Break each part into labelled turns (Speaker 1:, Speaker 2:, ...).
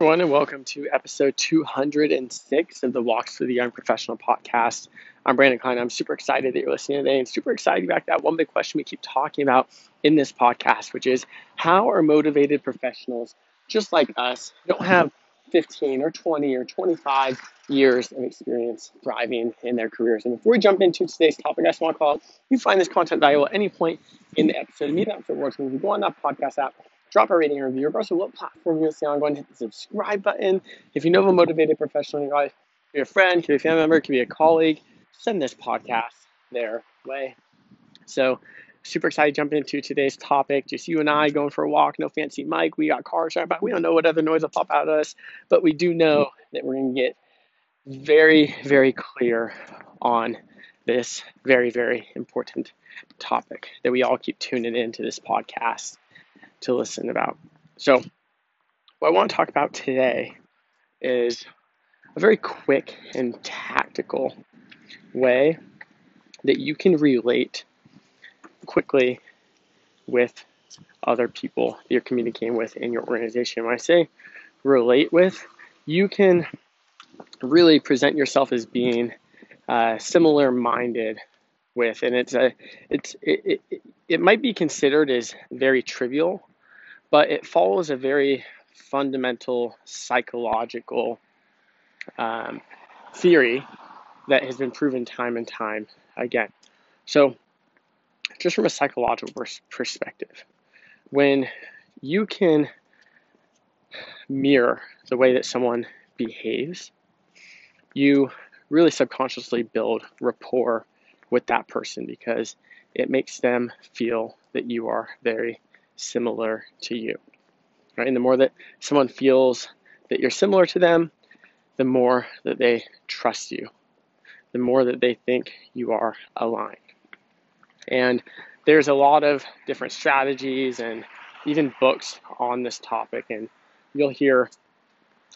Speaker 1: everyone, and welcome to episode 206 of the Walks for the Young Professional podcast. I'm Brandon Klein. I'm super excited that you're listening today and super excited about that one big question we keep talking about in this podcast, which is how are motivated professionals just like us don't have 15 or 20 or 25 years of experience thriving in their careers. And before we jump into today's topic, I just want to call if you find this content valuable at any point in the episode, meet up for words when you go on that podcast app drop a rating and review, regardless of what platform you're listening on. Go and hit the subscribe button. If you know of a motivated professional in your life, be a friend, could be a family member, could be a colleague, send this podcast their way. So, super excited to jump into today's topic. Just you and I going for a walk, no fancy mic. We got cars driving by. We don't know what other noise will pop out of us, but we do know that we're going to get very, very clear on this very, very important topic that we all keep tuning into this podcast to listen about. So, what I want to talk about today is a very quick and tactical way that you can relate quickly with other people that you're communicating with in your organization. When I say relate with, you can really present yourself as being uh, similar minded with, and it's a it's it, it, it might be considered as very trivial but it follows a very fundamental psychological um, theory that has been proven time and time again. So, just from a psychological perspective, when you can mirror the way that someone behaves, you really subconsciously build rapport with that person because it makes them feel that you are very similar to you. Right? And the more that someone feels that you're similar to them, the more that they trust you, the more that they think you are aligned. And there's a lot of different strategies and even books on this topic. And you'll hear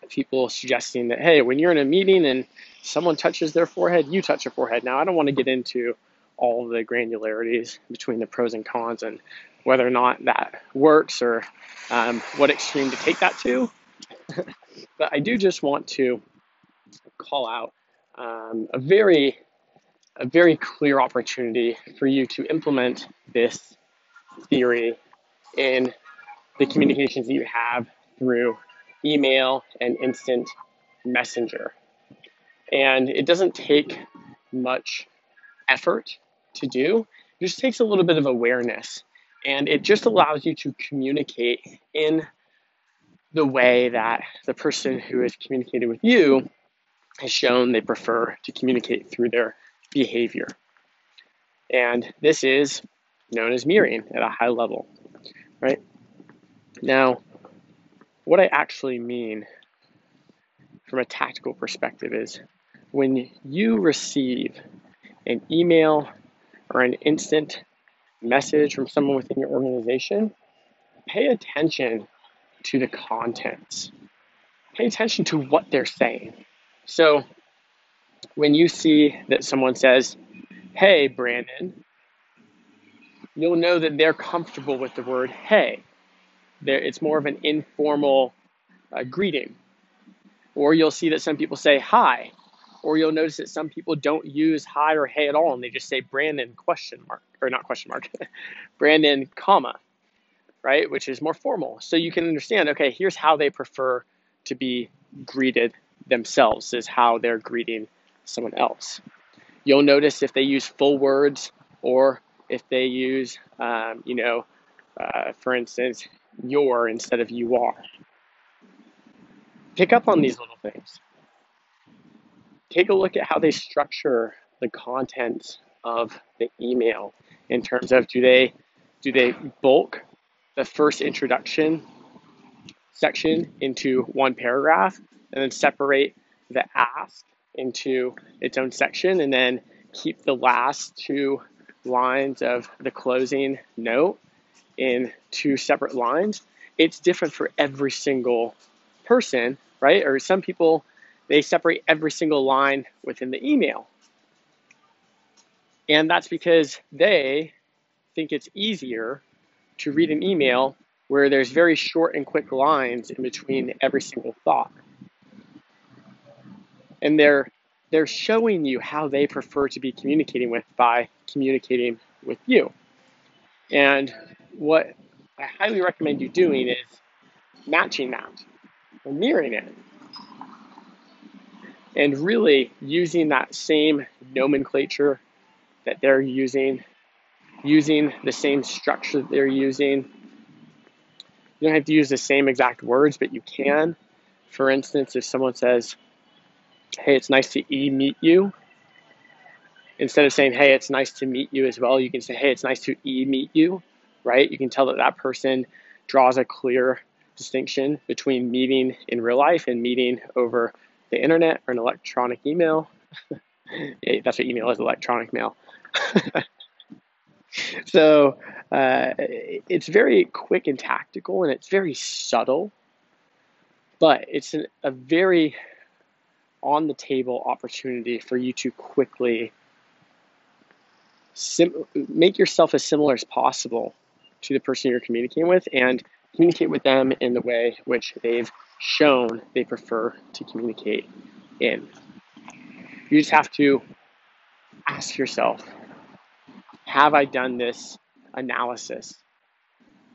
Speaker 1: people suggesting that, hey, when you're in a meeting and someone touches their forehead, you touch your forehead. Now, I don't want to get into all the granularities between the pros and cons and whether or not that works or um, what extreme to take that to. but I do just want to call out um, a very a very clear opportunity for you to implement this theory in the communications that you have through email and instant messenger. And it doesn't take much effort to do, it just takes a little bit of awareness and it just allows you to communicate in the way that the person who has communicated with you has shown they prefer to communicate through their behavior. And this is known as mirroring at a high level, right? Now, what I actually mean from a tactical perspective is when you receive an email or an instant message from someone within your organization, pay attention to the content. Pay attention to what they're saying. So when you see that someone says, Hey, Brandon, you'll know that they're comfortable with the word hey. It's more of an informal uh, greeting. Or you'll see that some people say hi, or you'll notice that some people don't use hi or hey at all and they just say Brandon question mark or not question mark, Brandon comma, right, which is more formal. So you can understand, okay, here's how they prefer to be greeted themselves is how they're greeting someone else. You'll notice if they use full words or if they use, um, you know, uh, for instance, your instead of you are. Pick up on these little things take a look at how they structure the content of the email in terms of do they do they bulk the first introduction section into one paragraph and then separate the ask into its own section and then keep the last two lines of the closing note in two separate lines? It's different for every single person right? Or some people they separate every single line within the email. And that's because they think it's easier to read an email where there's very short and quick lines in between every single thought. And they're they're showing you how they prefer to be communicating with by communicating with you. And what I highly recommend you doing is matching that or mirroring it. And really using that same nomenclature that they're using, using the same structure that they're using. You don't have to use the same exact words, but you can. For instance, if someone says, hey, it's nice to e meet you. Instead of saying, hey, it's nice to meet you as well, you can say, hey, it's nice to e meet you, right? You can tell that that person draws a clear distinction between meeting in real life and meeting over the internet or an electronic email. That's what email is electronic mail. so uh, it's very quick and tactical and it's very subtle, but it's an, a very on the table opportunity for you to quickly sim- make yourself as similar as possible to the person you're communicating with and communicate with them in the way which they've shown they prefer to communicate in. You just have to ask yourself Have I done this analysis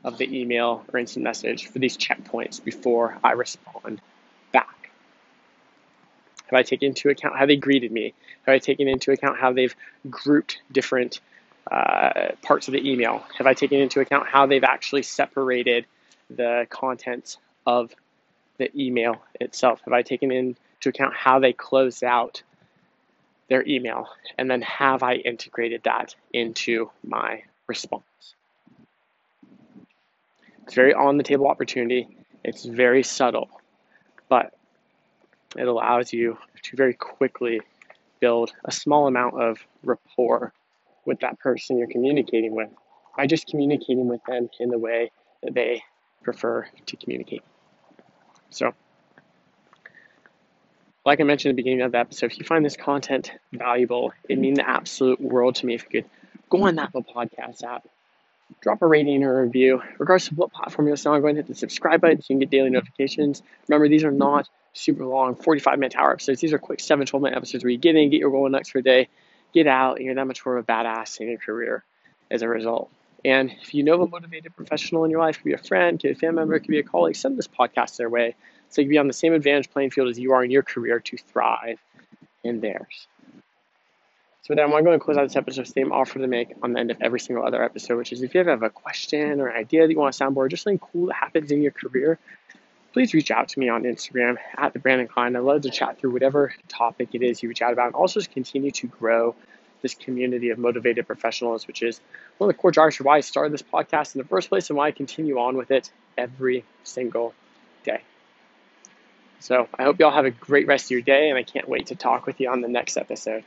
Speaker 1: of the email or instant message for these checkpoints before I respond back? Have I taken into account how they greeted me? Have I taken into account how they've grouped different uh, parts of the email? Have I taken into account how they've actually separated the contents of the email itself? Have I taken into account how they close out their email? And then have I integrated that into my response? It's very on the table opportunity. It's very subtle, but it allows you to very quickly build a small amount of rapport with that person you're communicating with by just communicating with them in the way that they prefer to communicate. So, like I mentioned at the beginning of the episode, if you find this content valuable, it'd mean the absolute world to me if you could go on that Apple Podcast app, drop a rating or a review. Regardless of what platform you're listening on, go ahead and hit the subscribe button so you can get daily notifications. Remember, these are not super long 45 minute hour episodes. These are quick 7, 12 minute episodes where you get in, get your next for a day, get out, and you're that much more of a badass in your career as a result. And if you know a motivated professional in your life, could be a friend, could be a family member, could be a colleague, send this podcast their way so you can be on the same advantage playing field as you are in your career to thrive in theirs. So with that, I'm going to close out this episode with the same offer to make on the end of every single other episode, which is if you ever have a question or an idea that you want to soundboard, just something cool that happens in your career, please reach out to me on Instagram at the Brandon Klein. I'd love to chat through whatever topic it is you reach out about and also just continue to grow this community of motivated professionals, which is one of the core drivers for why I started this podcast in the first place and why I continue on with it every single day. So I hope you all have a great rest of your day, and I can't wait to talk with you on the next episode.